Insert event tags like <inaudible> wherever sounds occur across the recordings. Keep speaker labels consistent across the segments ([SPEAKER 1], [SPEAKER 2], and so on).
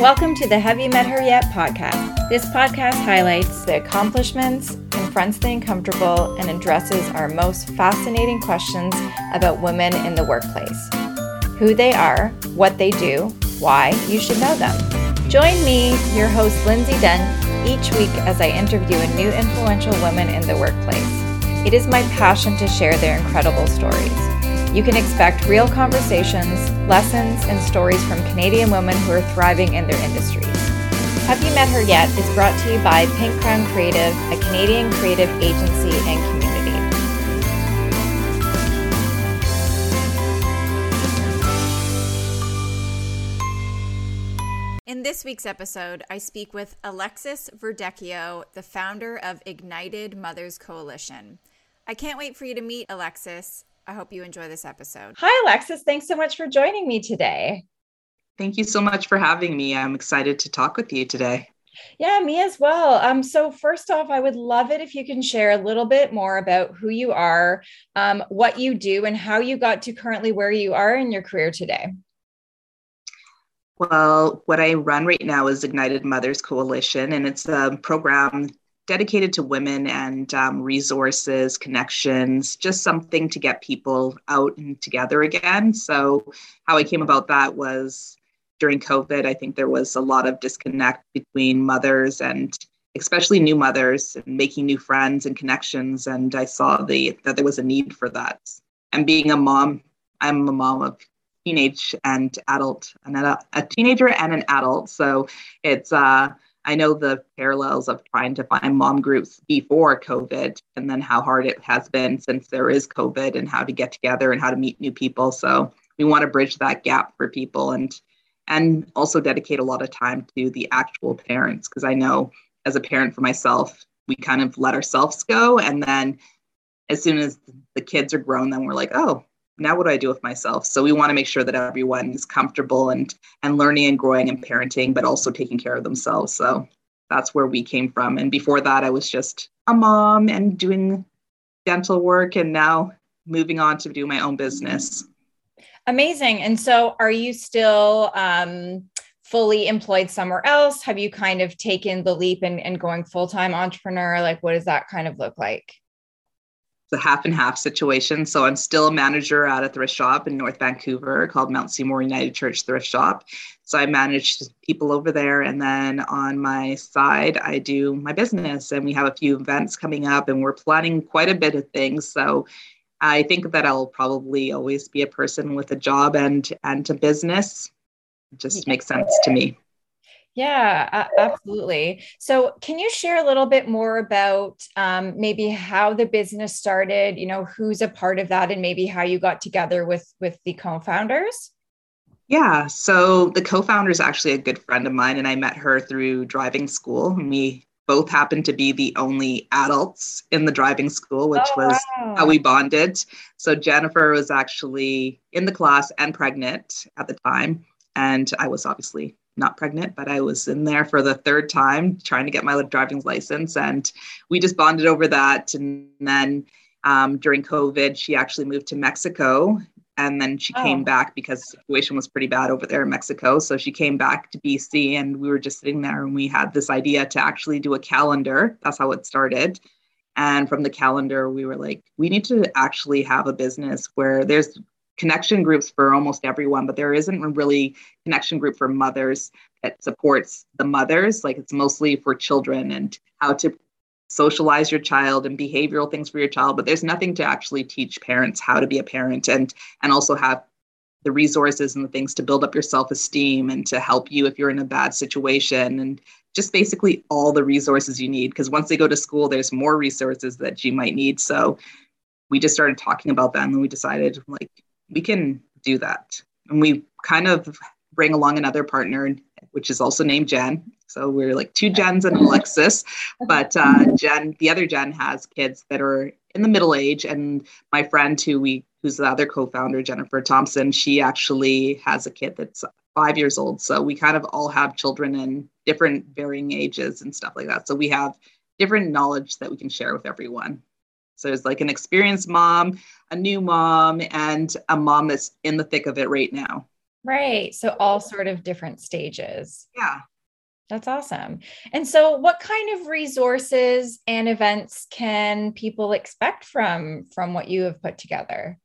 [SPEAKER 1] Welcome to the Have You Met Her Yet podcast. This podcast highlights the accomplishments, confronts the uncomfortable, and addresses our most fascinating questions about women in the workplace who they are, what they do, why you should know them. Join me, your host, Lindsay Dunn, each week as I interview a new influential woman in the workplace. It is my passion to share their incredible stories. You can expect real conversations, lessons, and stories from Canadian women who are thriving in their industries. Have You Met Her Yet is brought to you by Pink Crown Creative, a Canadian creative agency and community. In this week's episode, I speak with Alexis Verdecchio, the founder of Ignited Mothers Coalition. I can't wait for you to meet Alexis. I hope you enjoy this episode. Hi, Alexis. Thanks so much for joining me today.
[SPEAKER 2] Thank you so much for having me. I'm excited to talk with you today.
[SPEAKER 1] Yeah, me as well. Um, so first off, I would love it if you can share a little bit more about who you are, um, what you do, and how you got to currently where you are in your career today.
[SPEAKER 2] Well, what I run right now is Ignited Mothers Coalition, and it's a program dedicated to women and um, resources, connections, just something to get people out and together again. So, how I came about that was during COVID. I think there was a lot of disconnect between mothers and especially new mothers and making new friends and connections. And I saw the that there was a need for that. And being a mom, I'm a mom of teenage and adult, and a, a teenager and an adult. So it's uh, I know the parallels of trying to find mom groups before COVID and then how hard it has been since there is COVID and how to get together and how to meet new people. So we want to bridge that gap for people and and also dedicate a lot of time to the actual parents because I know as a parent for myself, we kind of let ourselves go and then as soon as the kids are grown then we're like, "Oh, now what do I do with myself? So we want to make sure that everyone is comfortable and and learning and growing and parenting, but also taking care of themselves. So that's where we came from. And before that, I was just a mom and doing dental work, and now moving on to do my own business.
[SPEAKER 1] Amazing. And so, are you still um, fully employed somewhere else? Have you kind of taken the leap and, and going full time entrepreneur? Like, what does that kind of look like?
[SPEAKER 2] A half and half situation. So I'm still a manager at a thrift shop in North Vancouver called Mount Seymour United Church Thrift Shop. So I manage people over there. And then on my side, I do my business. And we have a few events coming up and we're planning quite a bit of things. So I think that I'll probably always be a person with a job and and a business. It just makes sense to me.
[SPEAKER 1] Yeah, absolutely. So, can you share a little bit more about um, maybe how the business started? You know, who's a part of that, and maybe how you got together with with the co-founders?
[SPEAKER 2] Yeah, so the co-founder is actually a good friend of mine, and I met her through driving school. And We both happened to be the only adults in the driving school, which oh, was wow. how we bonded. So Jennifer was actually in the class and pregnant at the time, and I was obviously not pregnant, but I was in there for the third time trying to get my driving license. And we just bonded over that. And then um, during COVID, she actually moved to Mexico. And then she oh. came back because the situation was pretty bad over there in Mexico. So she came back to BC and we were just sitting there and we had this idea to actually do a calendar. That's how it started. And from the calendar, we were like, we need to actually have a business where there's connection groups for almost everyone, but there isn't a really connection group for mothers that supports the mothers. Like it's mostly for children and how to socialize your child and behavioral things for your child, but there's nothing to actually teach parents how to be a parent and and also have the resources and the things to build up your self-esteem and to help you if you're in a bad situation and just basically all the resources you need because once they go to school there's more resources that you might need so we just started talking about that and we decided like we can do that. And we kind of bring along another partner, which is also named Jen. So we're like two Jens and Alexis. But uh, Jen, the other Jen, has kids that are in the middle age, and my friend who we who's the other co-founder, Jennifer Thompson, she actually has a kid that's five years old. So we kind of all have children in different varying ages and stuff like that. So we have different knowledge that we can share with everyone. So it's like an experienced mom, a new mom, and a mom that's in the thick of it right now.
[SPEAKER 1] Right. So all sort of different stages.
[SPEAKER 2] Yeah.
[SPEAKER 1] That's awesome. And so what kind of resources and events can people expect from from what you have put together?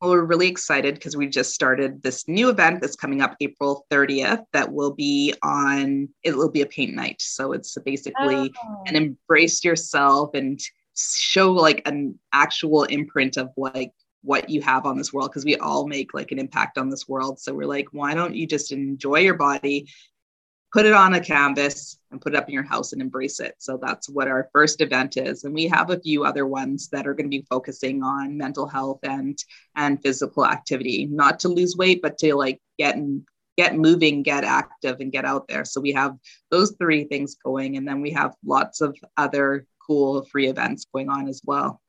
[SPEAKER 2] Well, we're really excited because we just started this new event that's coming up April 30th that will be on, it will be a paint night. So it's basically oh. an embrace yourself and show like an actual imprint of like what you have on this world because we all make like an impact on this world. So we're like, why don't you just enjoy your body put it on a canvas and put it up in your house and embrace it. So that's what our first event is. And we have a few other ones that are going to be focusing on mental health and and physical activity, not to lose weight, but to like get and get moving, get active and get out there. So we have those three things going. And then we have lots of other cool free events going on as well.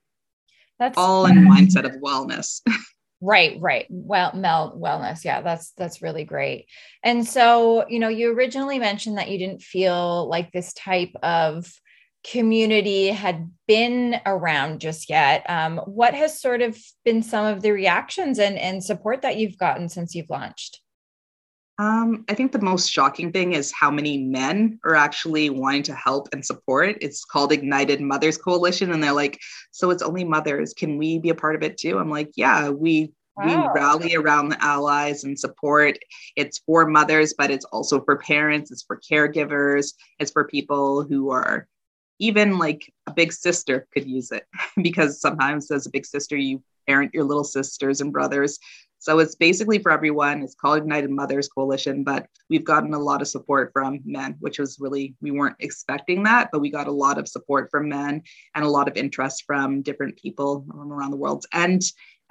[SPEAKER 2] That's all in mindset of wellness. <laughs>
[SPEAKER 1] Right, right. Well, Mel wellness. Yeah, that's that's really great. And so, you know, you originally mentioned that you didn't feel like this type of community had been around just yet. Um, what has sort of been some of the reactions and, and support that you've gotten since you've launched?
[SPEAKER 2] Um, I think the most shocking thing is how many men are actually wanting to help and support. It's called Ignited Mothers Coalition, and they're like, "So it's only mothers? Can we be a part of it too?" I'm like, "Yeah, we wow. we rally around the allies and support. It's for mothers, but it's also for parents. It's for caregivers. It's for people who are even like a big sister could use it <laughs> because sometimes as a big sister you parent your little sisters and brothers so it's basically for everyone. It's called Ignited Mothers Coalition, but we've gotten a lot of support from men, which was really, we weren't expecting that, but we got a lot of support from men and a lot of interest from different people from around the world and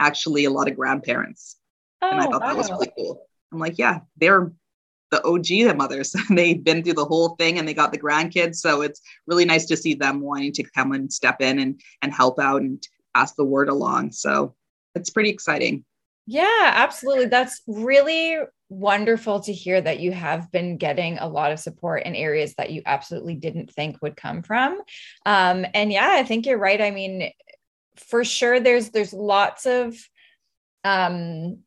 [SPEAKER 2] actually a lot of grandparents. Oh, and I oh, thought wow. that was really cool. I'm like, yeah, they're the OG the mothers. <laughs> They've been through the whole thing and they got the grandkids. So it's really nice to see them wanting to come and step in and, and help out and pass the word along. So it's pretty exciting.
[SPEAKER 1] Yeah, absolutely. That's really wonderful to hear that you have been getting a lot of support in areas that you absolutely didn't think would come from. Um, and yeah, I think you're right. I mean, for sure, there's there's lots of, um,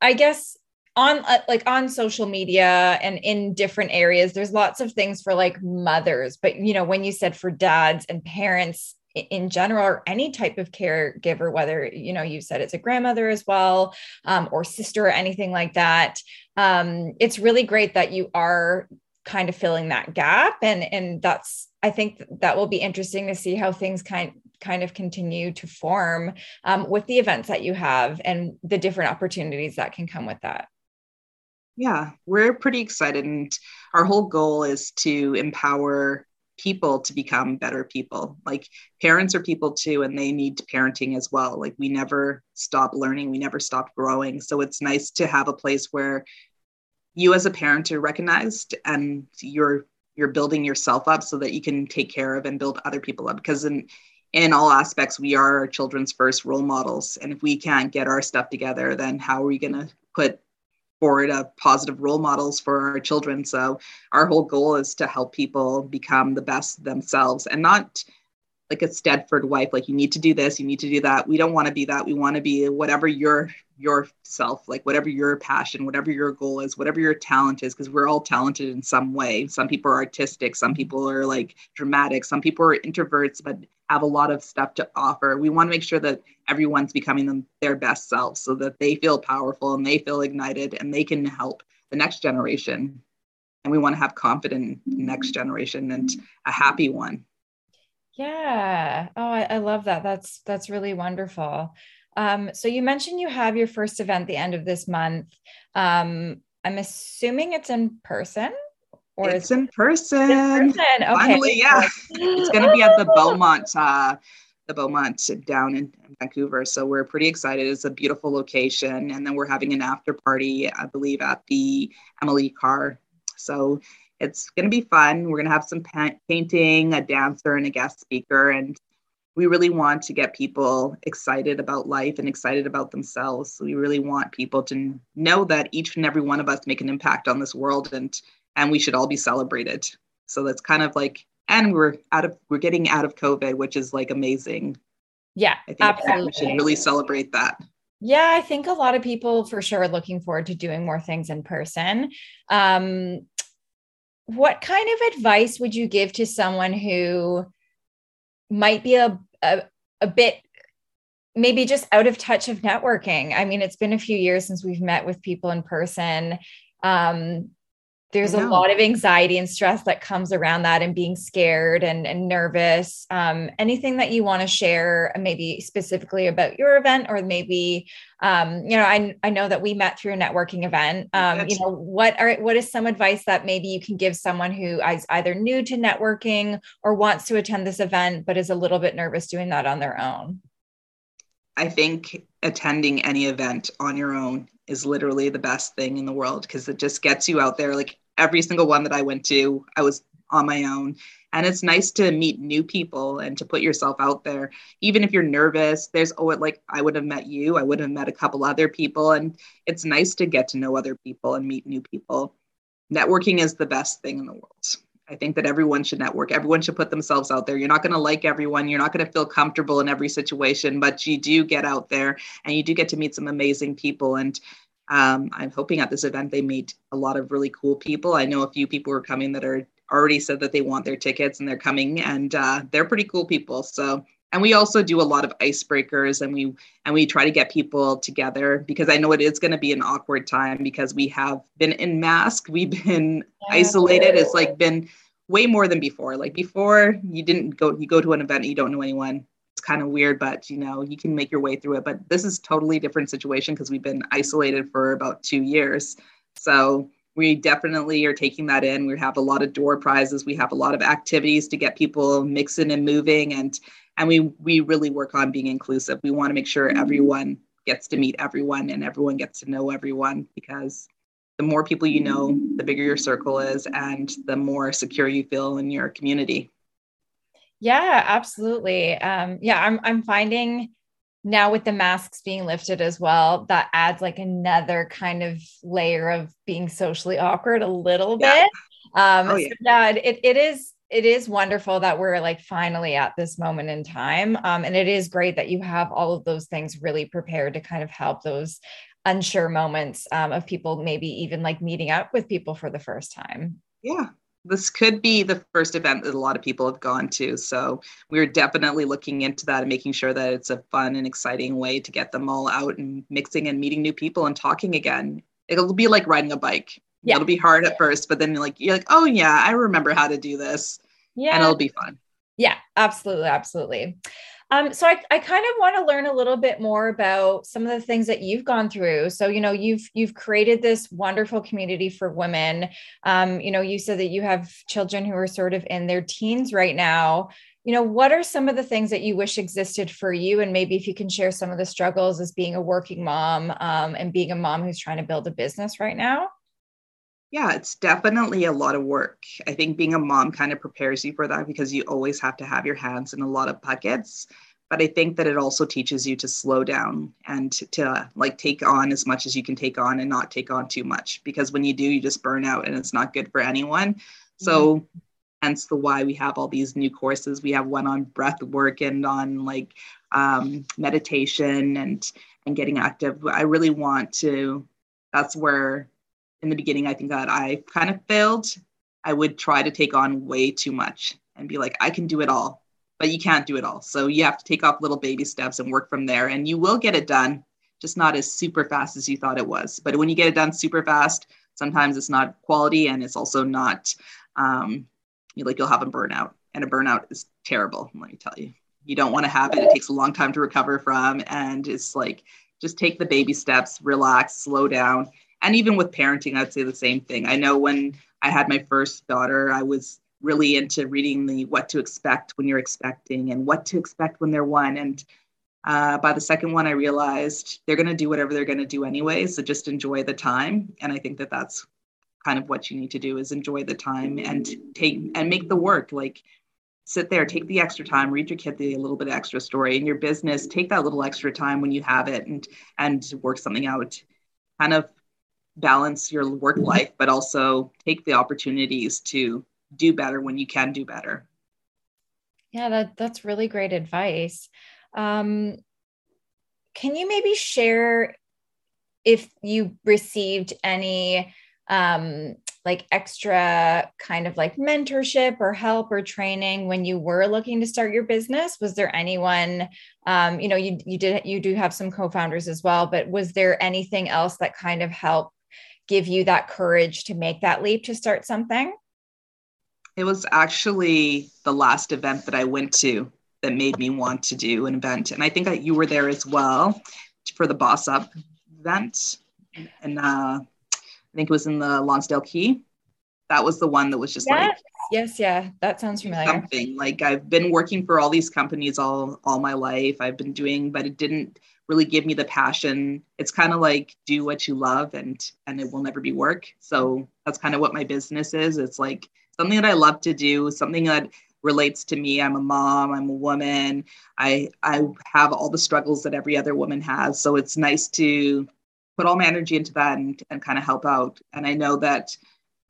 [SPEAKER 1] I guess on uh, like on social media and in different areas there's lots of things for like mothers but you know when you said for dads and parents in general or any type of caregiver whether you know you said it's a grandmother as well um, or sister or anything like that um, it's really great that you are kind of filling that gap. And and that's i think that will be interesting to see how things kind kind of continue to form um, with the events that you have and the different opportunities that can come with that
[SPEAKER 2] yeah we're pretty excited and our whole goal is to empower people to become better people. Like parents are people too, and they need parenting as well. Like we never stop learning, we never stop growing. So it's nice to have a place where you as a parent are recognized and you're you're building yourself up so that you can take care of and build other people up because in in all aspects we are our children's first role models and if we can't get our stuff together then how are we going to put forward of positive role models for our children. So our whole goal is to help people become the best themselves and not like a Stepford wife, like you need to do this, you need to do that. We don't want to be that. We want to be whatever your yourself, like whatever your passion, whatever your goal is, whatever your talent is, because we're all talented in some way. Some people are artistic, some people are like dramatic, some people are introverts, but have a lot of stuff to offer. We want to make sure that everyone's becoming them, their best selves so that they feel powerful and they feel ignited and they can help the next generation. And we want to have confident next generation and a happy one.
[SPEAKER 1] Yeah. Oh, I, I love that. That's that's really wonderful. Um, so you mentioned you have your first event the end of this month. Um, I'm assuming it's in person
[SPEAKER 2] or it's in person. in person. Okay. Finally, yeah. it's going to be at the Beaumont, uh, the Beaumont down in Vancouver. So we're pretty excited. It's a beautiful location. And then we're having an after party, I believe, at the Emily Carr. So it's going to be fun. We're going to have some pa- painting, a dancer, and a guest speaker. And we really want to get people excited about life and excited about themselves. So we really want people to know that each and every one of us make an impact on this world and and we should all be celebrated. So that's kind of like, and we're out of, we're getting out of COVID, which is like amazing.
[SPEAKER 1] Yeah,
[SPEAKER 2] I think absolutely. we should really celebrate that.
[SPEAKER 1] Yeah, I think a lot of people for sure are looking forward to doing more things in person. Um, what kind of advice would you give to someone who might be a, a, a bit maybe just out of touch of networking? I mean, it's been a few years since we've met with people in person. Um, there's a lot of anxiety and stress that comes around that and being scared and, and nervous. Um, anything that you want to share maybe specifically about your event or maybe um, you know I, I know that we met through a networking event. Um, you know what are what is some advice that maybe you can give someone who is either new to networking or wants to attend this event but is a little bit nervous doing that on their own
[SPEAKER 2] i think attending any event on your own is literally the best thing in the world because it just gets you out there. Like every single one that I went to, I was on my own. And it's nice to meet new people and to put yourself out there. Even if you're nervous, there's oh, like I would have met you, I would have met a couple other people. And it's nice to get to know other people and meet new people. Networking is the best thing in the world. I think that everyone should network. Everyone should put themselves out there. You're not going to like everyone. You're not going to feel comfortable in every situation, but you do get out there and you do get to meet some amazing people. And um, I'm hoping at this event they meet a lot of really cool people. I know a few people are coming that are already said that they want their tickets and they're coming, and uh, they're pretty cool people. So and we also do a lot of icebreakers and we and we try to get people together because i know it is going to be an awkward time because we have been in mask we've been yeah. isolated. It's like been way more than before. Like before you didn't go you go to an event and you don't know anyone. It's kind of weird but you know you can make your way through it. But this is totally different situation because we've been isolated for about two years. So we definitely are taking that in. We have a lot of door prizes. We have a lot of activities to get people mixing and moving and and we we really work on being inclusive we want to make sure mm-hmm. everyone gets to meet everyone and everyone gets to know everyone because the more people you know the bigger your circle is and the more secure you feel in your community
[SPEAKER 1] yeah absolutely um, yeah i'm i'm finding now with the masks being lifted as well that adds like another kind of layer of being socially awkward a little yeah. bit um oh, yeah. So yeah it, it is it is wonderful that we're like finally at this moment in time. Um, and it is great that you have all of those things really prepared to kind of help those unsure moments um, of people maybe even like meeting up with people for the first time.
[SPEAKER 2] Yeah. This could be the first event that a lot of people have gone to. So we're definitely looking into that and making sure that it's a fun and exciting way to get them all out and mixing and meeting new people and talking again. It'll be like riding a bike yeah. It'll be hard at first, but then you're like, you're like, oh yeah, I remember how to do this. Yeah. And it'll be fun.
[SPEAKER 1] Yeah, absolutely. Absolutely. Um, so I, I kind of want to learn a little bit more about some of the things that you've gone through. So, you know, you've you've created this wonderful community for women. Um, you know, you said that you have children who are sort of in their teens right now. You know, what are some of the things that you wish existed for you? And maybe if you can share some of the struggles as being a working mom um, and being a mom who's trying to build a business right now.
[SPEAKER 2] Yeah, it's definitely a lot of work. I think being a mom kind of prepares you for that because you always have to have your hands in a lot of buckets. But I think that it also teaches you to slow down and to, to like take on as much as you can take on and not take on too much because when you do, you just burn out and it's not good for anyone. So mm-hmm. hence the why we have all these new courses. We have one on breath work and on like um, meditation and and getting active. I really want to. That's where in the beginning, I think that I kind of failed. I would try to take on way too much and be like, I can do it all, but you can't do it all. So you have to take off little baby steps and work from there, and you will get it done, just not as super fast as you thought it was. But when you get it done super fast, sometimes it's not quality and it's also not um, you like you'll have a burnout, and a burnout is terrible. Let me tell you, you don't want to have it. It takes a long time to recover from, and it's like just take the baby steps, relax, slow down and even with parenting i'd say the same thing. I know when i had my first daughter i was really into reading the what to expect when you're expecting and what to expect when they're one. And uh, by the second one i realized they're going to do whatever they're going to do anyway so just enjoy the time. And i think that that's kind of what you need to do is enjoy the time and take and make the work. Like sit there take the extra time read your kid the little bit extra story in your business take that little extra time when you have it and and work something out. Kind of balance your work life, but also take the opportunities to do better when you can do better.
[SPEAKER 1] Yeah, that, that's really great advice. Um, can you maybe share if you received any um, like extra kind of like mentorship or help or training when you were looking to start your business was there anyone um, you know you, you did you do have some co-founders as well but was there anything else that kind of helped give you that courage to make that leap to start something
[SPEAKER 2] it was actually the last event that i went to that made me want to do an event and i think that you were there as well for the boss up event and uh, I think it was in the Lonsdale Quay. That was the one that was just
[SPEAKER 1] yes.
[SPEAKER 2] like
[SPEAKER 1] yes, yeah, that sounds familiar.
[SPEAKER 2] Something like I've been working for all these companies all all my life. I've been doing, but it didn't really give me the passion. It's kind of like do what you love and and it will never be work. So that's kind of what my business is. It's like something that I love to do, something that relates to me. I'm a mom, I'm a woman. I I have all the struggles that every other woman has. So it's nice to put all my energy into that and, and kind of help out. And I know that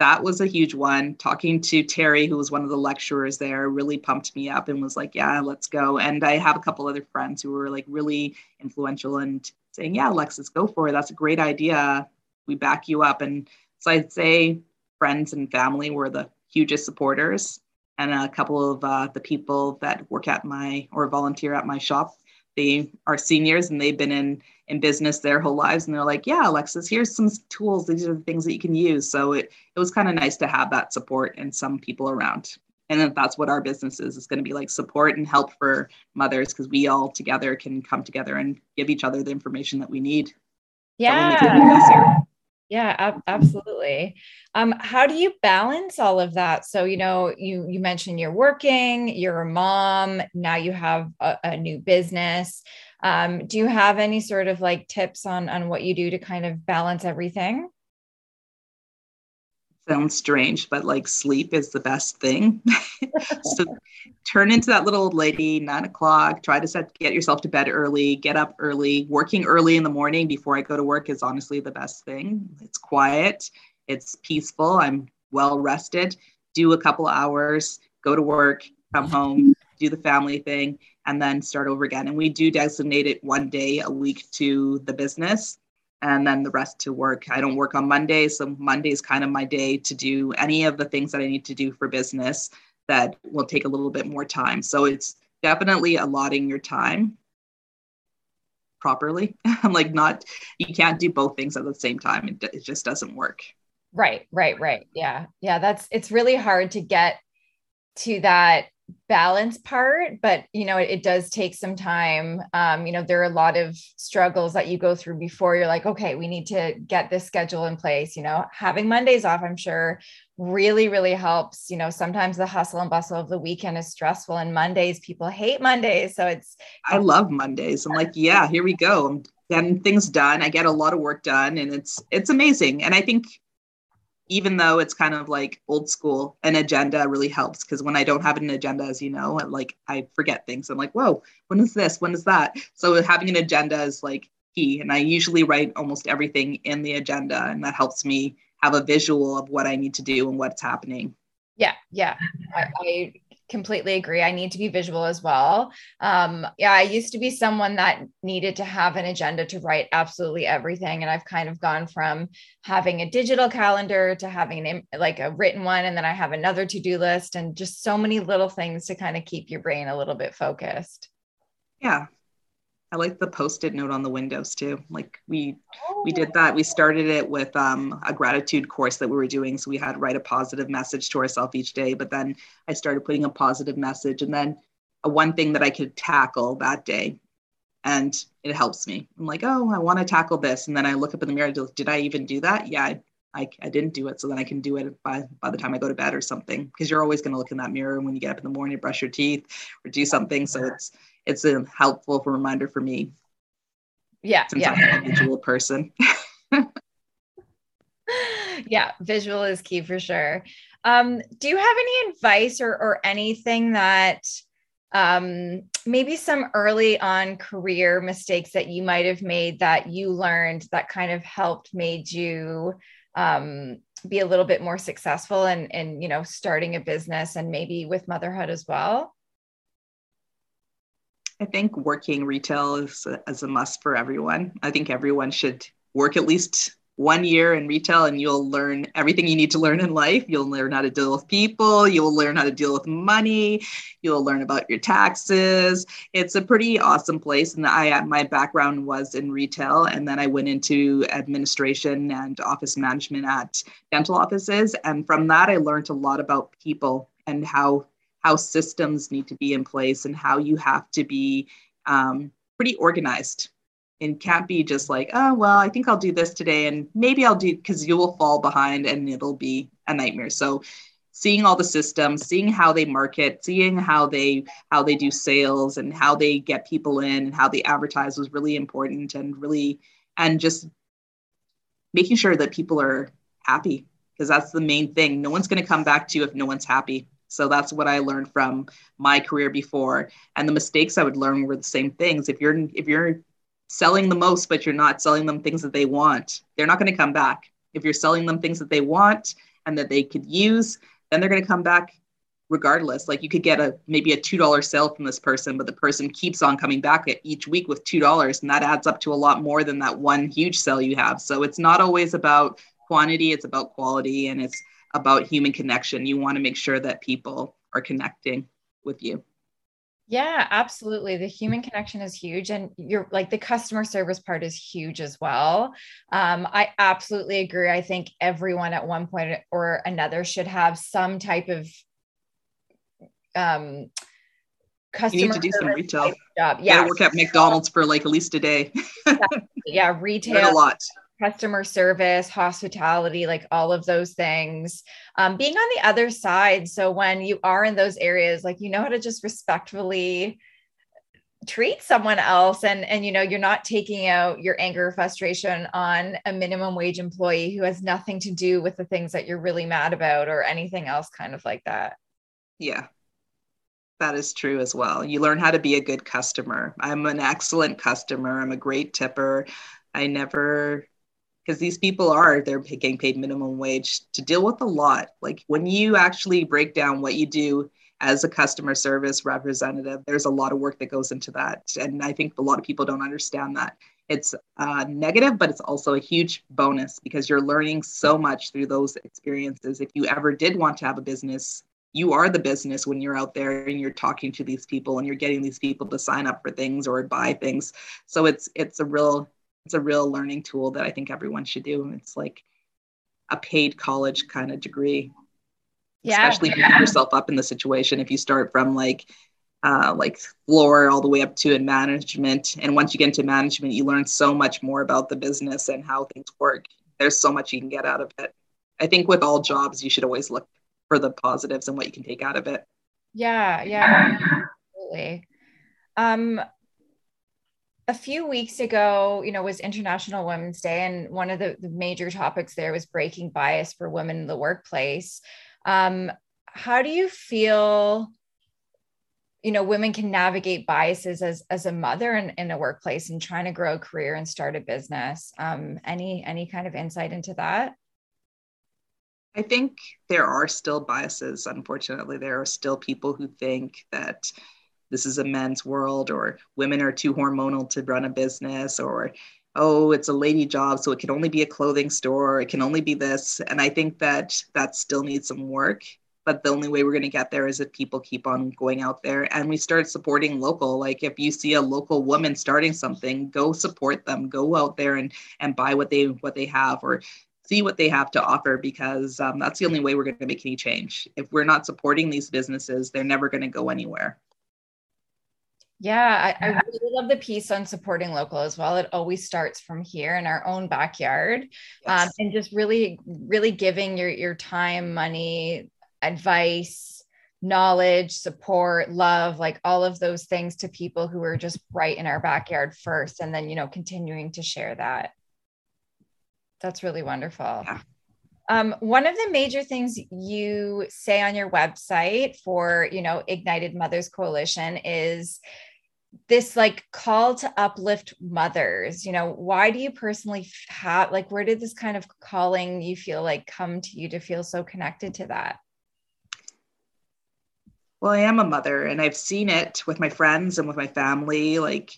[SPEAKER 2] that was a huge one. Talking to Terry, who was one of the lecturers there, really pumped me up and was like, yeah, let's go. And I have a couple other friends who were like really influential and saying, yeah, Alexis, go for it. That's a great idea. We back you up. And so I'd say friends and family were the hugest supporters. And a couple of uh, the people that work at my or volunteer at my shop they are seniors and they've been in in business their whole lives and they're like yeah alexis here's some tools. These are the things that you can use. So it, it was kind of nice to have that support and some people around. And that's what our business is it's going to be like support and help for mothers because we all together can come together and give each other the information that we need.
[SPEAKER 1] Yeah yeah ab- absolutely. Um, how do you balance all of that? So you know you you mentioned you're working you're a mom now you have a, a new business. Um, do you have any sort of like tips on on what you do to kind of balance everything
[SPEAKER 2] sounds strange, but like sleep is the best thing. <laughs> so turn into that little old lady, nine o'clock, try to set, get yourself to bed early, get up early. Working early in the morning before I go to work is honestly the best thing. It's quiet, it's peaceful, I'm well rested, do a couple hours, go to work, come home, do the family thing, and then start over again. And we do designate it one day a week to the business and then the rest to work. I don't work on Mondays, so Monday is kind of my day to do any of the things that I need to do for business that will take a little bit more time. So it's definitely allotting your time properly. <laughs> I'm like not you can't do both things at the same time. It, it just doesn't work.
[SPEAKER 1] Right, right, right. Yeah. Yeah, that's it's really hard to get to that balance part but you know it, it, does take some time. Um, you know there are a lot of struggles that you go through before you're like okay we need to get this schedule in place. You know having mondays off i'm sure really really helps. You know sometimes the hustle and bustle of the weekend is stressful and mondays people hate mondays so it's
[SPEAKER 2] i love mondays. I'm like yeah here we go. I'm getting things done. I get a lot of work done and it's it's amazing. And i think even though it's kind of like old school, an agenda really helps because when I don't have an agenda, as you know, like I forget things. I'm like, whoa, when is this? When is that? So having an agenda is like key. And I usually write almost everything in the agenda, and that helps me have a visual of what I need to do and what's happening.
[SPEAKER 1] Yeah, yeah. I, I completely agree. I need to be visual as well. Um, yeah, I used to be someone that needed to have an agenda to write absolutely everything. And I've kind of gone from having a digital calendar to having an like a written one. And then I have another to do list and just so many little things to kind of keep your brain a little bit focused.
[SPEAKER 2] Yeah. I like the post-it note on the windows too. Like we oh. we did that. We started it with um, a gratitude course that we were doing. So we had write a positive message to ourselves each day. But then I started putting a positive message and then a one thing that I could tackle that day. And it helps me. I'm like, oh, I want to tackle this. And then I look up in the mirror, and did I even do that? Yeah, I, I, I didn't do it. So then I can do it by, by the time I go to bed or something. Because you're always going to look in that mirror when you get up in the morning, brush your teeth or do something. So it's it's a helpful reminder for me.
[SPEAKER 1] Yeah.
[SPEAKER 2] Since
[SPEAKER 1] yeah.
[SPEAKER 2] I'm a visual person. <laughs>
[SPEAKER 1] yeah, visual is key for sure. Um, do you have any advice or, or anything that um, maybe some early on career mistakes that you might have made that you learned that kind of helped made you um, be a little bit more successful and and you know starting a business and maybe with motherhood as well
[SPEAKER 2] I think working retail is a, is a must for everyone. I think everyone should work at least one year in retail and you'll learn everything you need to learn in life. You'll learn how to deal with people, you'll learn how to deal with money, you'll learn about your taxes. It's a pretty awesome place and I uh, my background was in retail and then I went into administration and office management at dental offices and from that I learned a lot about people and how how systems need to be in place and how you have to be um, pretty organized and can't be just like, oh, well, I think I'll do this today and maybe I'll do because you will fall behind and it'll be a nightmare. So seeing all the systems, seeing how they market, seeing how they how they do sales and how they get people in and how they advertise was really important and really and just making sure that people are happy because that's the main thing. No one's going to come back to you if no one's happy. So that's what I learned from my career before. And the mistakes I would learn were the same things. If you're if you're selling the most, but you're not selling them things that they want, they're not going to come back. If you're selling them things that they want and that they could use, then they're going to come back regardless. Like you could get a maybe a two dollar sale from this person, but the person keeps on coming back each week with two dollars, and that adds up to a lot more than that one huge sale you have. So it's not always about quantity; it's about quality, and it's about human connection. You want to make sure that people are connecting with you.
[SPEAKER 1] Yeah, absolutely. The human connection is huge. And you're like the customer service part is huge as well. Um, I absolutely agree. I think everyone at one point or another should have some type of um,
[SPEAKER 2] customer you need to do some retail job. Yeah, work at McDonald's for like at least a day. <laughs>
[SPEAKER 1] yeah, retail.
[SPEAKER 2] a lot
[SPEAKER 1] customer service, hospitality, like all of those things. Um, being on the other side. So when you are in those areas, like you know how to just respectfully treat someone else and and you know you're not taking out your anger or frustration on a minimum wage employee who has nothing to do with the things that you're really mad about or anything else kind of like that.
[SPEAKER 2] Yeah. That is true as well. You learn how to be a good customer. I'm an excellent customer. I'm a great tipper. I never because these people are they're getting paid minimum wage to deal with a lot. Like when you actually break down what you do as a customer service representative there's a lot of work that goes into that. And i think a lot of people don't understand that. It's uh, negative but it's also a huge bonus because you're learning so much through those experiences. If you ever did want to have a business you are the business when you're out there and you're talking to these people and you're getting these people to sign up for things or buy things. So it's it's a real it's a real learning tool that I think everyone should do. It's like a paid college kind of degree. Yeah. Especially if you put yourself up in the situation. If you start from like uh, like floor all the way up to in management. And once you get into management, you learn so much more about the business and how things work. There's so much you can get out of it. I think with all jobs, you should always look for the positives and what you can take out of it.
[SPEAKER 1] Yeah, yeah, absolutely. Um, a few weeks ago, you know, was International Women's Day, and one of the, the major topics there was breaking bias for women in the workplace. Um, how do you feel? You know, women can navigate biases as as a mother in, in a workplace and trying to grow a career and start a business. Um, any any kind of insight into that?
[SPEAKER 2] I think there are still biases. Unfortunately, there are still people who think that this is a men's world or women are too hormonal to run a business or oh it's a lady job so it can only be a clothing store it can only be this. And i think that that still needs some work but the only way we're going to get there is if people keep on going out there and we start supporting local. Like if you see a local woman starting something go support them go out there and and buy what they what they have or see what they have to offer because um, that's the only way we're going to make any change. If we're not supporting these businesses they're never going to go anywhere
[SPEAKER 1] yeah, I, I, <laughs> really love the piece on supporting local as well. It always starts from here in our own backyard, um, yes. um, and just really, really giving your your time, money, advice, knowledge, support, love, like all of those things to people who are just right in our backyard first, and then you know continuing to share that. That's really wonderful. Yeah. Um, one of the major things you say on your website for you know ignited mothers coalition is this like call to uplift mothers you know why do you personally have like where did this kind of calling you feel like come to you to feel so connected to that?
[SPEAKER 2] Well, I am a mother and I've seen it with my friends and with my family. Like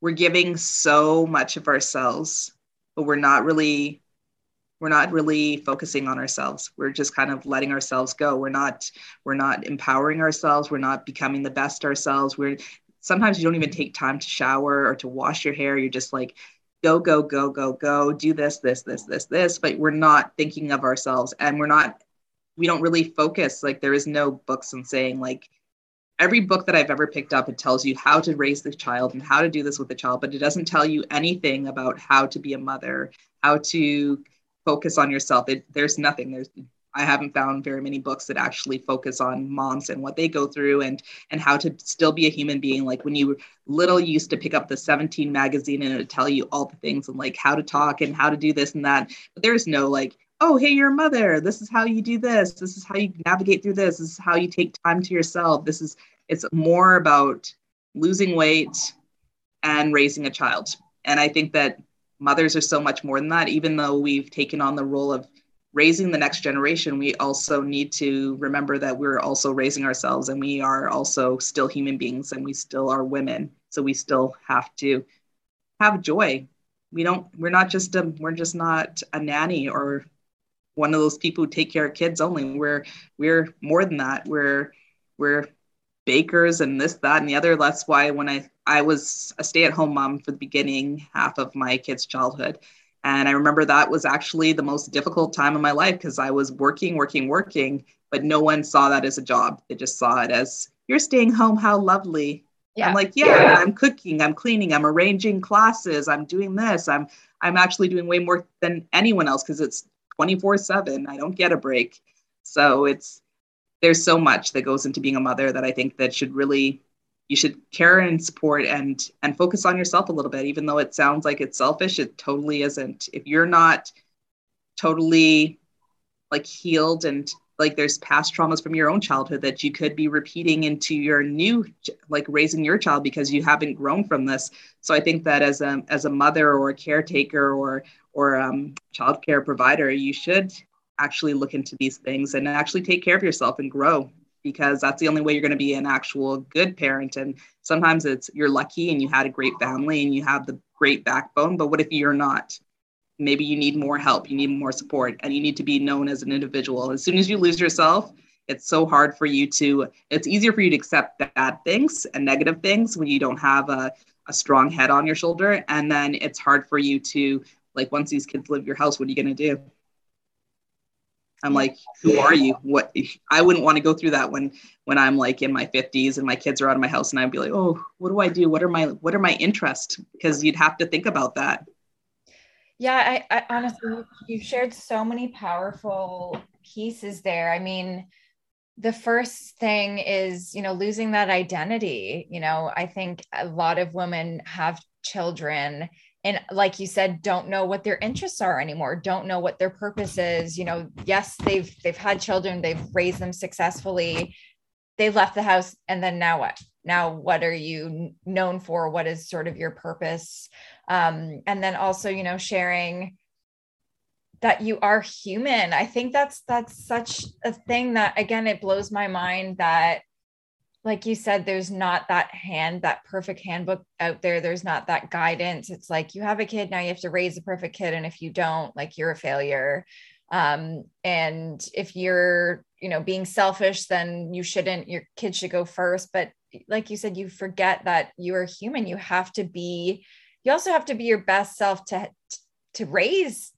[SPEAKER 2] we're giving so much of ourselves, but we're not really we're not really focusing on ourselves. We're just kind of letting ourselves go. We're not we're not empowering ourselves. We're not becoming the best ourselves. We're sometimes you don't even take time to shower or to wash your hair you're just like go go go go go do this this this this this but we're not thinking of ourselves and we're not we don't really focus like there is no books and saying like every book that I've ever picked up, it tells you how to raise the child and how to do this with the child, but it doesn't tell you anything about how to be a mother, how to focus on yourself. It, there's nothing. There's I haven't found very many books that actually focus on moms and what they go through and and how to still be a human being. Like when you were little, you used to pick up the 17 magazine and it would tell you all the things and like how to talk and how to do this and that. But there's no like oh, hey, you're a mother. This is how you do this. This is how you navigate through this. This is how you take time to yourself. This is, it's more about losing weight and raising a child. And I think that mothers are so much more than that. Even though we've taken on the role of raising the next generation, we also need to remember that we're also raising ourselves and we are also still human beings and we still are women. So we still have to have joy. We don't, we're not just a, we're just not a nanny or one of those people who take care of kids only. We're we're more than that. We're we're bakers and this, that, and the other. That's why when I I was a stay-at-home mom for the beginning half of my kids' childhood. And I remember that was actually the most difficult time of my life because I was working, working, working, but no one saw that as a job. They just saw it as you're staying home, how lovely. Yeah. I'm like, yeah, yeah, I'm cooking, I'm cleaning, I'm arranging classes, I'm doing this. I'm I'm actually doing way more than anyone else because it's 24 7 i don't get a break so it's there's so much that goes into being a mother that i think that should really you should care and support and and focus on yourself a little bit. Even though it sounds like it's selfish it totally isn't. If you're not totally like healed and like there's past traumas from your own childhood that you could be repeating into your new like raising your child because you haven't grown from this. So i think that as a as a mother or a caretaker or or um, child care provider, you should actually look into these things and actually take care of yourself and grow because that's the only way you're going to be an actual good parent. And sometimes it's you're lucky and you had a great family and you have the great backbone, but what if you're not? Maybe you need more help, you need more support, and you need to be known as an individual. As soon as you lose yourself, it's so hard for you to, it's easier for you to accept bad things and negative things when you don't have a, a strong head on your shoulder. And then it's hard for you to like once these kids leave your house what are you going to do i'm like who are you? What i wouldn't want to go through that when when i'm like in my 50s and my kids are out of my house and i'd be like oh what do i do? What are my what are my interests? Because you'd have to think about that.
[SPEAKER 1] Yeah I, I honestly you've shared so many powerful pieces there. I mean the first thing is you know losing that identity. You know i think a lot of women have children and like you said don't know what their interests are anymore don't know what their purpose is you know yes they've they've had children they've raised them successfully they left the house and then now what? Now what are you known for? What is sort of your purpose? Um, and then also you know sharing that you are human. I think that's that's such a thing that again it blows my mind that like you said, there's not that hand, that perfect handbook out there. There's not that guidance. It's like you have a kid, now you have to raise a perfect kid. And if you don't, like you're a failure. Um, and if you're, you know, being selfish, then you shouldn't, your kid should go first. But like you said, you forget that you are human. You have to be, you also have to be your best self to to raise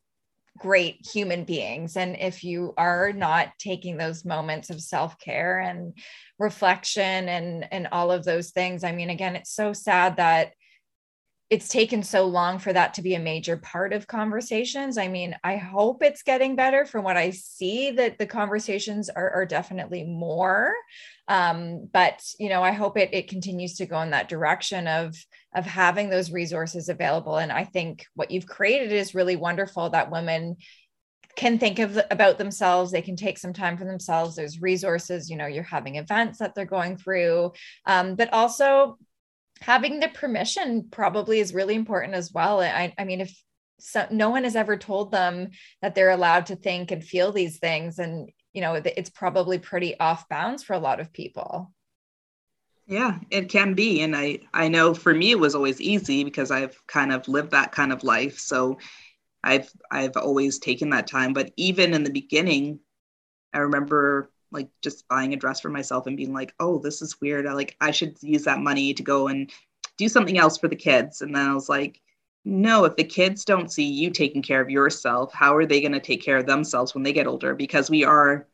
[SPEAKER 1] great human beings. And if you are not taking those moments of self care and reflection and, and all of those things, I mean, again, it's so sad that it's taken so long for that to be a major part of conversations. I mean, I hope it's getting better from what I see that the conversations are, are definitely more. Um, but you know, I hope it it continues to go in that direction of of having those resources available. And I think what you've created is really wonderful that women can think of about themselves. They can take some time for themselves. There's resources you know you're having events that they're going through. Um, but also having the permission probably is really important as well. I, I mean if so, no one has ever told them that they're allowed to think and feel these things and you know it's probably pretty off bounds for a lot of people.
[SPEAKER 2] Yeah it can be and i i know for me it was always easy because i've kind of lived that kind of life so i've i've always taken that time but even in the beginning i remember like just buying a dress for myself and being like oh this is weird i like i should use that money to go and do something else for the kids and then i was like no, if the kids don't see you taking care of yourself, how are they going to take care of themselves when they get older? Because we are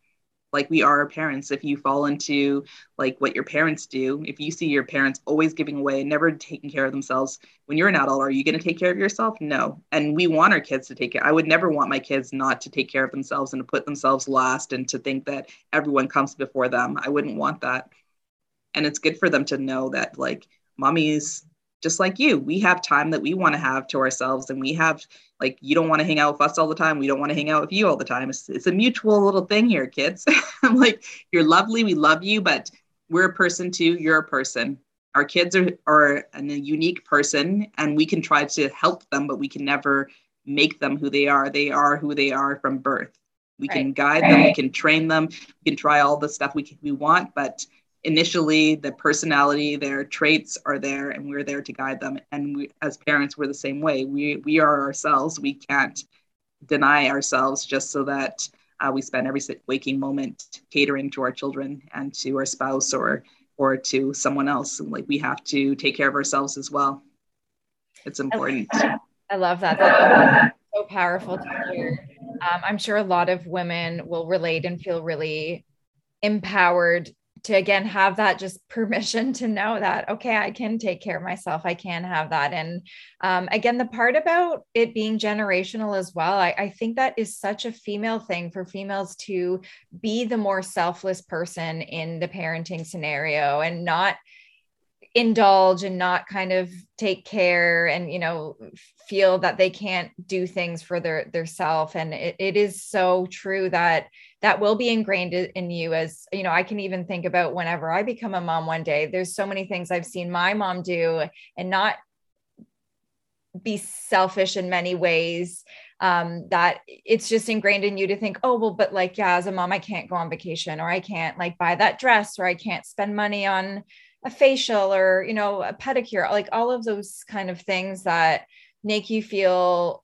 [SPEAKER 2] like we are parents. If you fall into like what your parents do, if you see your parents always giving away, never taking care of themselves, when you're an adult, are you going to take care of yourself? No. And we want our kids to take care. I would never want my kids not to take care of themselves and to put themselves last and to think that everyone comes before them. I wouldn't want that. And it's good for them to know that like mommy's just like you. We have time that we want to have to ourselves and we have like you don't want to hang out with us all the time. We don't want to hang out with you all the time. It's, it's a mutual little thing here kids. <laughs> I'm like you're lovely we love you but we're a person too you're a person. Our kids are, are a unique person and we can try to help them but we can never make them who they are. They are who they are from birth. We right. can guide right. them we can train them we can try all the stuff we, can, we want but initially the personality their traits are there and we're there to guide them. And we as parents we're the same way. We we are ourselves. We can't deny ourselves just so that uh, we spend every waking moment catering to our children and to our spouse or or to someone else. And like we have to take care of ourselves as well. It's important.
[SPEAKER 1] I love that. That's so powerful to hear. Um, i'm sure a lot of women will relate and feel really empowered to again have that just <laughs> permission to know that okay i can take care of myself. I can have that. And um, again the part about it being generational as well I, I think that is such a female thing for females to be the more selfless person in the parenting scenario and not indulge and not kind of take care and you know feel that they can't do things for their their self. And it, it is so true that that will be ingrained in you as you know i can even think about whenever i become a mom one day there's so many things i've seen my mom do and not be selfish in many ways um, that it's just ingrained in you to think oh well but like yeah as a mom i can't go on vacation or i can't like buy that dress or i can't spend money on a facial or you know a pedicure like all of those kind of things that make you feel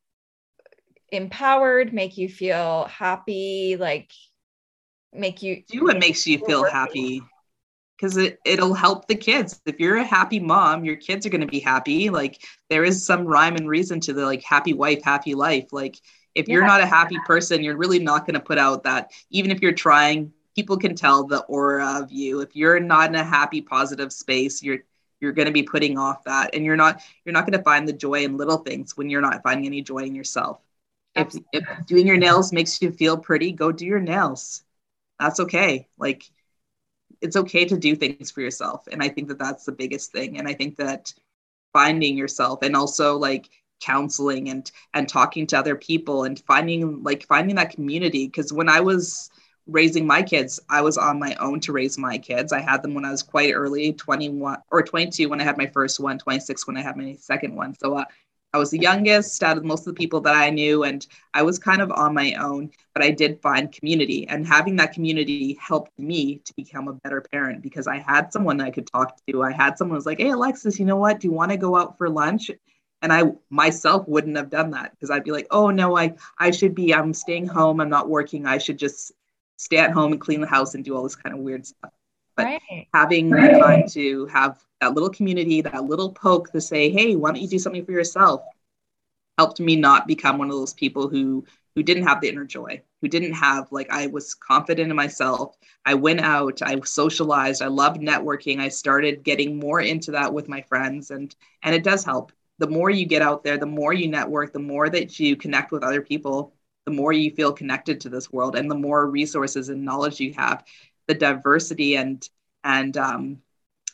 [SPEAKER 1] empowered make you feel happy like make you
[SPEAKER 2] do what makes you feel happy. Because it, it'll help the kids. If you're a happy mom your kids are going to be happy. Like there is some rhyme and reason to the like happy wife happy life. Like if you're not a happy person you're really not going to put out that even if you're trying people can tell the aura of you. If you're not in a happy positive space you're you're going to be putting off that. And you're not you're not going to find the joy in little things when you're not finding any joy in yourself if, if doing your nails makes you feel pretty go do your nails. That's okay. Like it's okay to do things for yourself. And i think that that's the biggest thing. And i think that finding yourself and also like counseling and and talking to other people and finding like finding that community. Because when i was raising my kids, I was on my own to raise my kids. I had them when I was quite early, 21 or 22 when I had my first one, 26 when I had my second one. So uh, I was the youngest out of most of the people that I knew, and I was kind of on my own, but I did find community. And having that community helped me to become a better parent because I had someone I could talk to. I had someone who was like, Hey, Alexis, you know what? Do you want to go out for lunch? and i myself wouldn't have done that because i'd be like oh no i i should be i'm staying home i'm not working i should just stay at home and clean the house and do all this kind of weird stuff. But right. having right. the time to have that little community, that little poke to say, hey, why don't you do something for yourself? helped me not become one of those people who who didn't have the inner joy, who didn't have like I was confident in myself. I went out, I socialized, I loved networking. I started getting more into that with my friends and and it does help. The more you get out there, the more you network, the more that you connect with other people, the more you feel connected to this world and the more resources and knowledge you have the diversity and and um,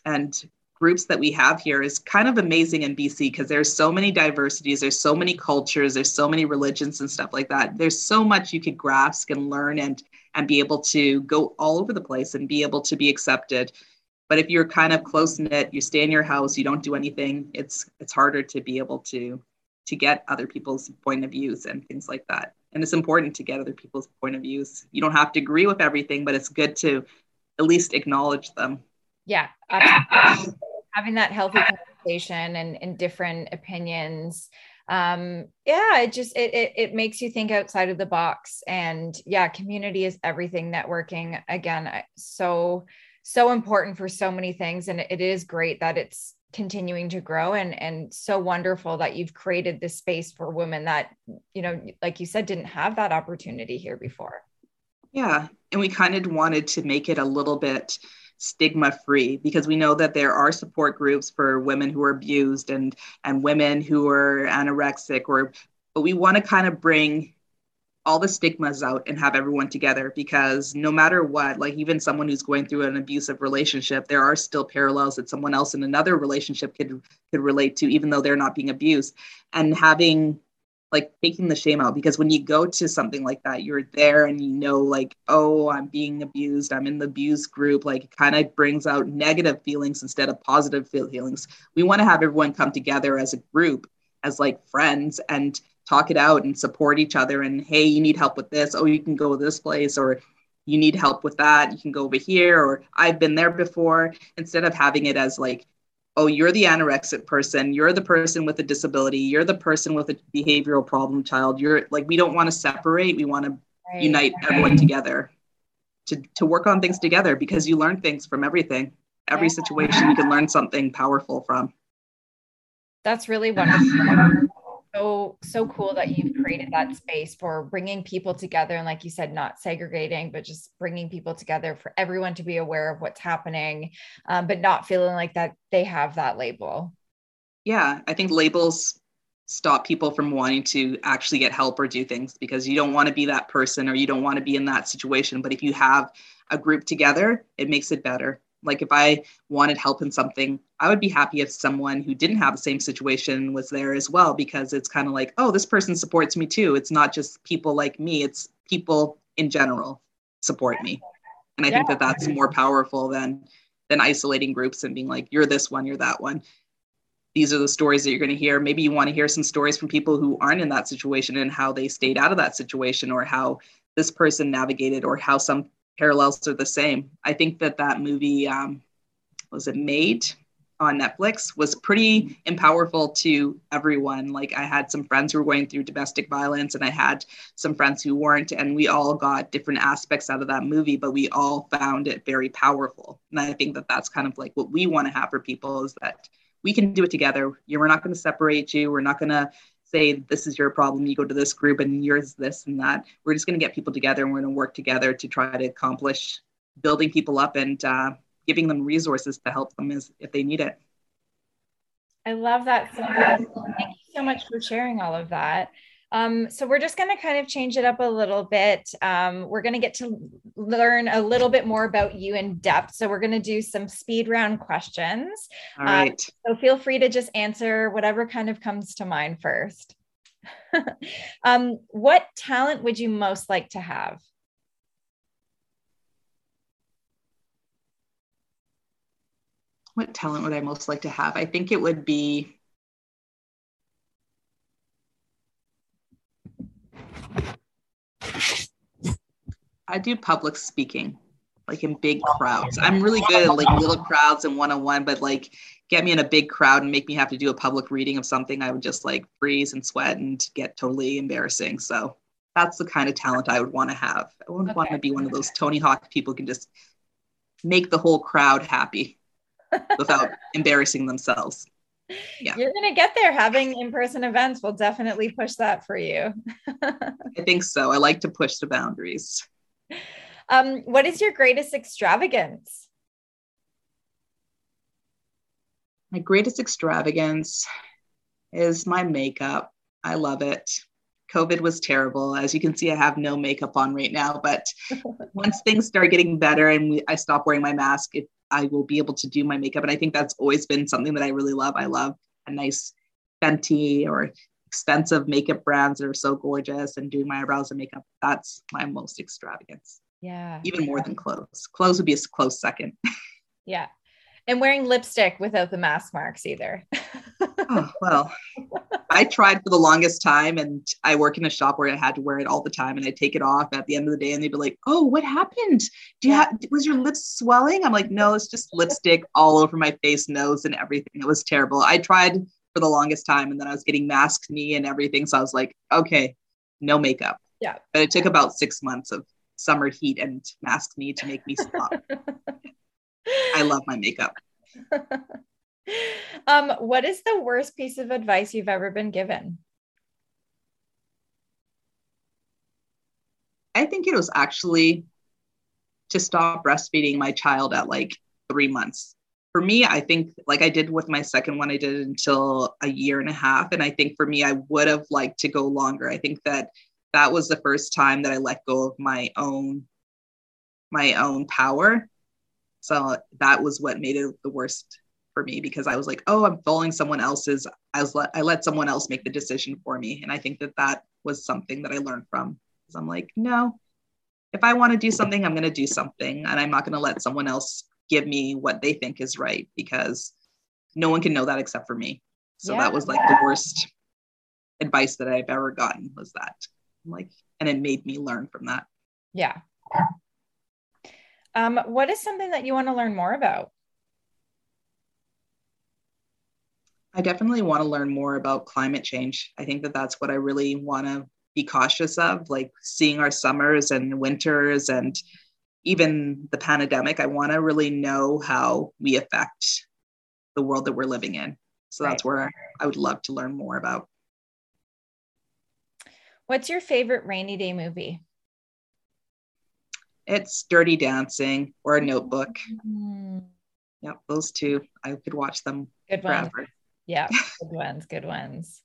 [SPEAKER 2] and groups that we have here is kind of amazing in BC because there's so many diversities, there's so many cultures, there's so many religions and stuff like that. There's so much you could grasp and learn and and be able to go all over the place and be able to be accepted. But if you're kind of close knit, you stay in your house, you don't do anything, it's it's harder to be able to to get other people's point of views and things like that and it's important to get other people's point of views. You don't have to agree with everything but it's good to at least acknowledge them.
[SPEAKER 1] Yeah having that healthy conversation and, and different opinions. Um yeah it just it, it it makes you think outside of the box. And yeah community is everything networking again so so important for so many things. And it is great that it's continuing to grow and and so wonderful that you've created this space for women that you know like you said didn't have that opportunity here before.
[SPEAKER 2] Yeah and we kind of wanted to make it a little bit stigma free because we know that there are support groups for women who are abused and and women who are anorexic or but we want to kind of bring all the stigmas out and have everyone together because no matter what like even someone who's going through an abusive relationship there are still parallels that someone else in another relationship could could relate to even though they're not being abused. And having like taking the shame out because when you go to something like that you're there and you know like oh i'm being abused i'm in the abuse group like it kind of brings out negative feelings instead of positive feelings. We want to have everyone come together as a group as like friends and talk it out and support each other and hey you need help with this. Oh you can go this place or you need help with that. You can go over here or i've been there before instead of having it as like oh you're the anorexic person. You're the person with a disability. You're the person with a behavioral problem child. You're like we don't want to separate. We want to right. unite everyone together to, to work on things together because you learn things from everything. Every situation you can learn something powerful from.
[SPEAKER 1] That's really wonderful so so cool that you've created that space for bringing people together and like you said not segregating but just bringing people together for everyone to be aware of what's happening um, but not feeling like that they have that label.
[SPEAKER 2] Yeah i think labels stop people from wanting to actually get help or do things because you don't want to be that person or you don't want to be in that situation but if you have a group together it makes it better like if I wanted help in something, I would be happy if someone who didn't have the same situation was there as well, because it's kind of like, oh, this person supports me too. It's not just people like me, it's people in general support me. And I yeah. think that that's more powerful than than isolating groups and being like, you're this one, you're that one. These are the stories that you're going to hear. Maybe you want to hear some stories from people who aren't in that situation and how they stayed out of that situation or how this person navigated or how some parallels are the same. I think that that movie um, was it made on Netflix was pretty powerful to everyone. Like I had some friends who were going through domestic violence, and I had some friends who weren't, and we all got different aspects out of that movie, but we all found it very powerful. And I think that that's kind of like what we want to have for people is that we can do it together. We're not going to separate you. We're not going to say this is your problem. You go to this group and yours this and that. We're just going to get people together and we're going to work together to try to accomplish building people up and uh, giving them resources to help them as, if they need it.
[SPEAKER 1] I love that. So thank you so much for sharing all of that um, so we're just going to kind of change it up a little bit. Um, we're going to get to learn a little bit more about you in depth. So we're going to do some speed round questions.
[SPEAKER 2] All right. Um,
[SPEAKER 1] so feel free to just answer whatever kind of comes to mind first. <laughs> um, what talent would you most like to have?
[SPEAKER 2] What talent would I most like to have? I think it would be I do public speaking, like in big oh, crowds. I'm really good at like little crowds and one on one, but like get me in a big crowd and make me have to do a public reading of something, I would just like freeze and sweat and get totally embarrassing. So that's the kind of talent I would want to have. I wouldn't okay. want to be one of those Tony Hawk people who can just make the whole crowd happy <laughs> without embarrassing themselves
[SPEAKER 1] yeah. You're going to get there. Having in person events will definitely push that for you. <laughs>
[SPEAKER 2] I think so. I like to push the boundaries.
[SPEAKER 1] Um, what is your greatest extravagance?
[SPEAKER 2] My greatest extravagance is my makeup. I love it. COVID was terrible. As you can see, I have no makeup on right now, but <laughs> once things start getting better and we, I stop wearing my mask, it I will be able to do my makeup. And I think that's always been something that I really love. I love a nice Fenty or expensive makeup brands that are so gorgeous and doing my eyebrows and makeup. That's my most extravagance.
[SPEAKER 1] Yeah.
[SPEAKER 2] Even more than clothes. Clothes would be a close second. <laughs>
[SPEAKER 1] yeah. And wearing lipstick without the mask marks either.
[SPEAKER 2] oh, well, <laughs> I tried for the longest time, and I work in a shop where I had to wear it all the time, and I take it off at the end of the day, and they'd be like, "Oh, what happened? Do you have? Was your lips swelling?" I'm like, "No, it's just lipstick all over my face, nose, and everything. It was terrible." I tried for the longest time, and then I was getting maskne and everything, so I was like, "Okay, no makeup."
[SPEAKER 1] Yeah.
[SPEAKER 2] But it took about six months of summer heat and maskne to make me stop. <laughs> I love my makeup. <laughs>
[SPEAKER 1] um, what is the worst piece of advice you've ever been given?
[SPEAKER 2] I think it was actually to stop breastfeeding my child at like three months. For me, I think like I did with my second one, I did it until a year and a half. And I think for me, I would have liked to go longer. I think that that was the first time that I let go of my own my own power. So that was what made it the worst for me because I was like, oh, I'm following someone else's. I was let I let someone else make the decision for me, and I think that that was something that I learned from. Because I'm like, no, if I want to do something, I'm going to do something, and I'm not going to let someone else give me what they think is right because no one can know that except for me. So yeah. that was like the worst advice that I've ever gotten was that. Like, and it made me learn from that.
[SPEAKER 1] Yeah. Um, what is something that you want to learn more about?
[SPEAKER 2] I definitely want to learn more about climate change. I think that that's what I really want to be cautious of, like seeing our summers and winters and even the pandemic. I want to really know how we affect the world that we're living in. So that's right. where I would love to learn more about.
[SPEAKER 1] What's your favorite rainy day movie?
[SPEAKER 2] It's Dirty Dancing or a Notebook. Mm-hmm. Yep, those two. I could watch them
[SPEAKER 1] Good forever. One. Yeah, <laughs> good ones, good ones.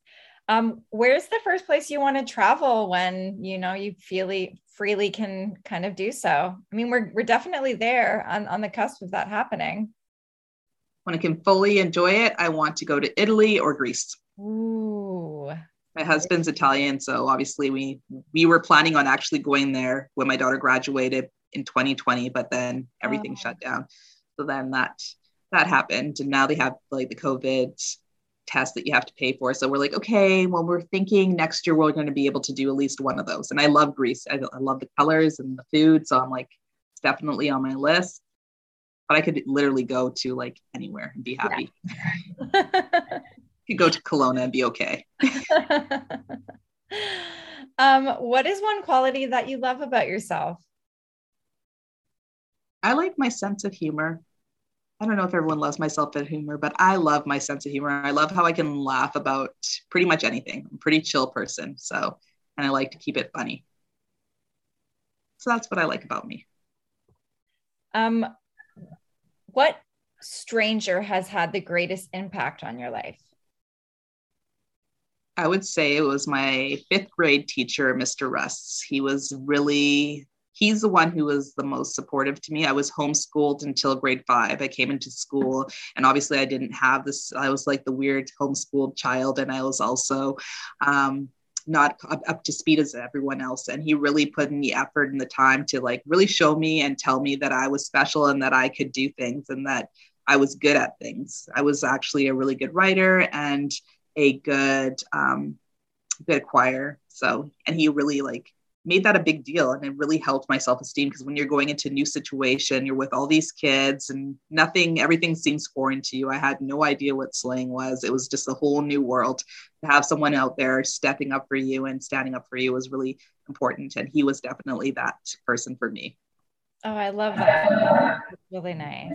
[SPEAKER 1] Um, where's the first place you want to travel when you know you freely freely can kind of do so? I mean, we're we're definitely there on, on the cusp of that happening.
[SPEAKER 2] When I can fully enjoy it, I want to go to Italy or Greece.
[SPEAKER 1] Ooh.
[SPEAKER 2] My husband's Italian, so obviously we we were planning on actually going there when my daughter graduated in 2020, but then everything oh. shut down. So then that that happened, and now they have like the COVID test that you have to pay for. So we're like, okay, well, we're thinking next year we're going to be able to do at least one of those. And I love Greece. I, I love the colors and the food. So I'm like, it's definitely on my list. But I could literally go to like anywhere and be happy. Yeah. <laughs> could go to Kelowna and be okay. <laughs>
[SPEAKER 1] um, what is one quality that you love about yourself?
[SPEAKER 2] I like my sense of humor. I don't know if everyone loves my of humor, but I love my sense of humor. I love how I can laugh about pretty much anything. I'm a pretty chill person. So, and I like to keep it funny. So that's what I like about me.
[SPEAKER 1] Um, what stranger has had the greatest impact on your life?
[SPEAKER 2] I would say it was my fifth grade teacher, Mr. Russ. He was really he's the one who was the most supportive to me. I was homeschooled until grade five. I came into school, and obviously, I didn't have this. I was like the weird homeschooled child, and I was also um, not up, to speed as everyone else. And he really put in the effort and the time to like really show me and tell me that I was special and that I could do things and that I was good at things. I was actually a really good writer and a good um, good choir. So, and he really like made that a big deal and it really helped my self-esteem because when you're going into a new situation you're with all these kids and nothing everything seems foreign to you. I had no idea what slang was. It was just a whole new world. To have someone out there stepping up for you and standing up for you was really important and he was definitely that person for me.
[SPEAKER 1] Oh i love that. Really nice.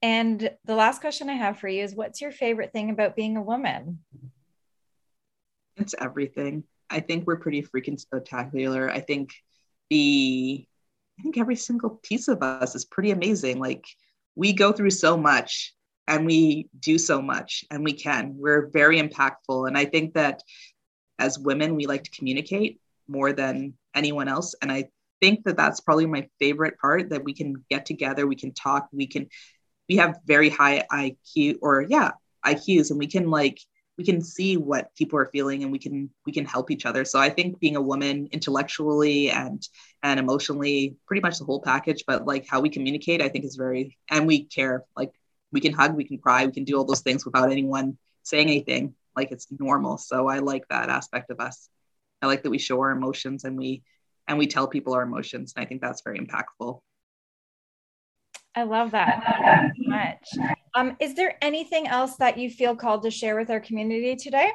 [SPEAKER 1] And the last question i have for you is what's your favorite thing about being a woman?
[SPEAKER 2] It's everything I think we're pretty freaking spectacular. I think the I think every single piece of us is pretty amazing. Like we go through so much and we do so much and we can. We're very impactful. And I think that as women, we like to communicate more than anyone else. And I think that that's probably my favorite part that we can get together, we can talk, we can, we have very high IQ or yeah, IQs and we can like we can see what people are feeling and we can we can help each other so i think being a woman intellectually and and emotionally pretty much the whole package but like how we communicate i think is very and we care like we can hug we can cry we can do all those things without anyone saying anything like it's normal. So I like that aspect of us. I like that we show our emotions and we and we tell people our emotions. And I think that's very impactful.
[SPEAKER 1] I love that so much. Um, is there anything else that you feel called to share with our community today?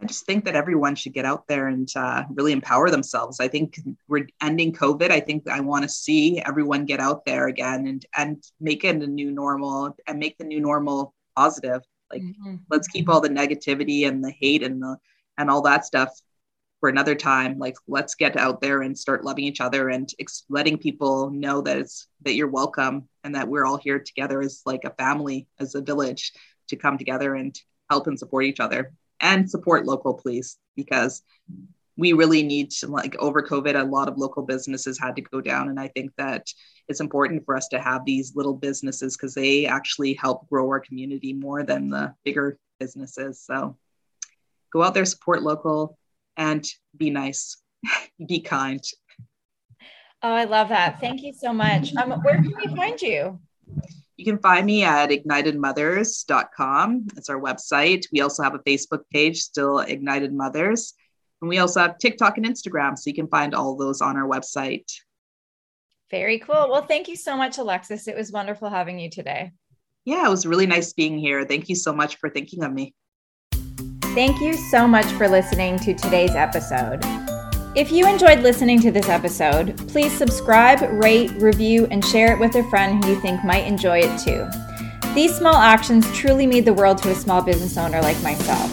[SPEAKER 2] I just think that everyone should get out there and uh, really empower themselves. I think we're ending COVID. I think I want to see everyone get out there again and and make it a new normal and make the new normal positive. Like mm-hmm. let's keep all the negativity and the hate and the and all that stuff for another time. Like let's get out there and start loving each other and ex- letting people know that it's that you're welcome and that we're all here together as like a family, as a village, to come together and help and support each other and support local police because we really need to like over covid a lot of local businesses had to go down. And i think that it's important for us to have these little businesses because they actually help grow our community more than the bigger businesses. So go out there support local and be nice <laughs> be kind
[SPEAKER 1] oh i love that thank you so much um, where can we find you
[SPEAKER 2] you can find me at ignitedmothers.com. It's our website. We also have a Facebook page, still Ignited Mothers. And we also have TikTok and Instagram. So you can find all those on our website.
[SPEAKER 1] Very cool. Well, thank you so much, Alexis. It was wonderful having you today.
[SPEAKER 2] Yeah, it was really nice being here. Thank you so much for thinking of me.
[SPEAKER 1] Thank you so much for listening to today's episode. If you enjoyed listening to this episode, please subscribe, rate, review, and share it with a friend who you think might enjoy it too. These small actions truly mean the world to a small business owner like myself.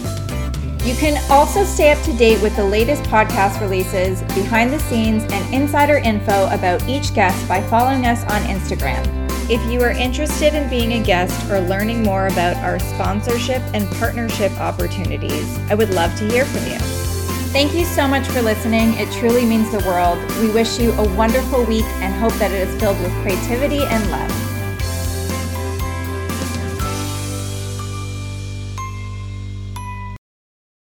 [SPEAKER 1] You can also stay up to date with the latest podcast releases, behind the scenes, and insider info about each guest by following us on Instagram. If you are interested in being a guest or learning more about our sponsorship and partnership opportunities, I would love to hear from you. Thank you so much for listening. It truly means the world. We wish you a wonderful week and hope that it is filled with creativity and love.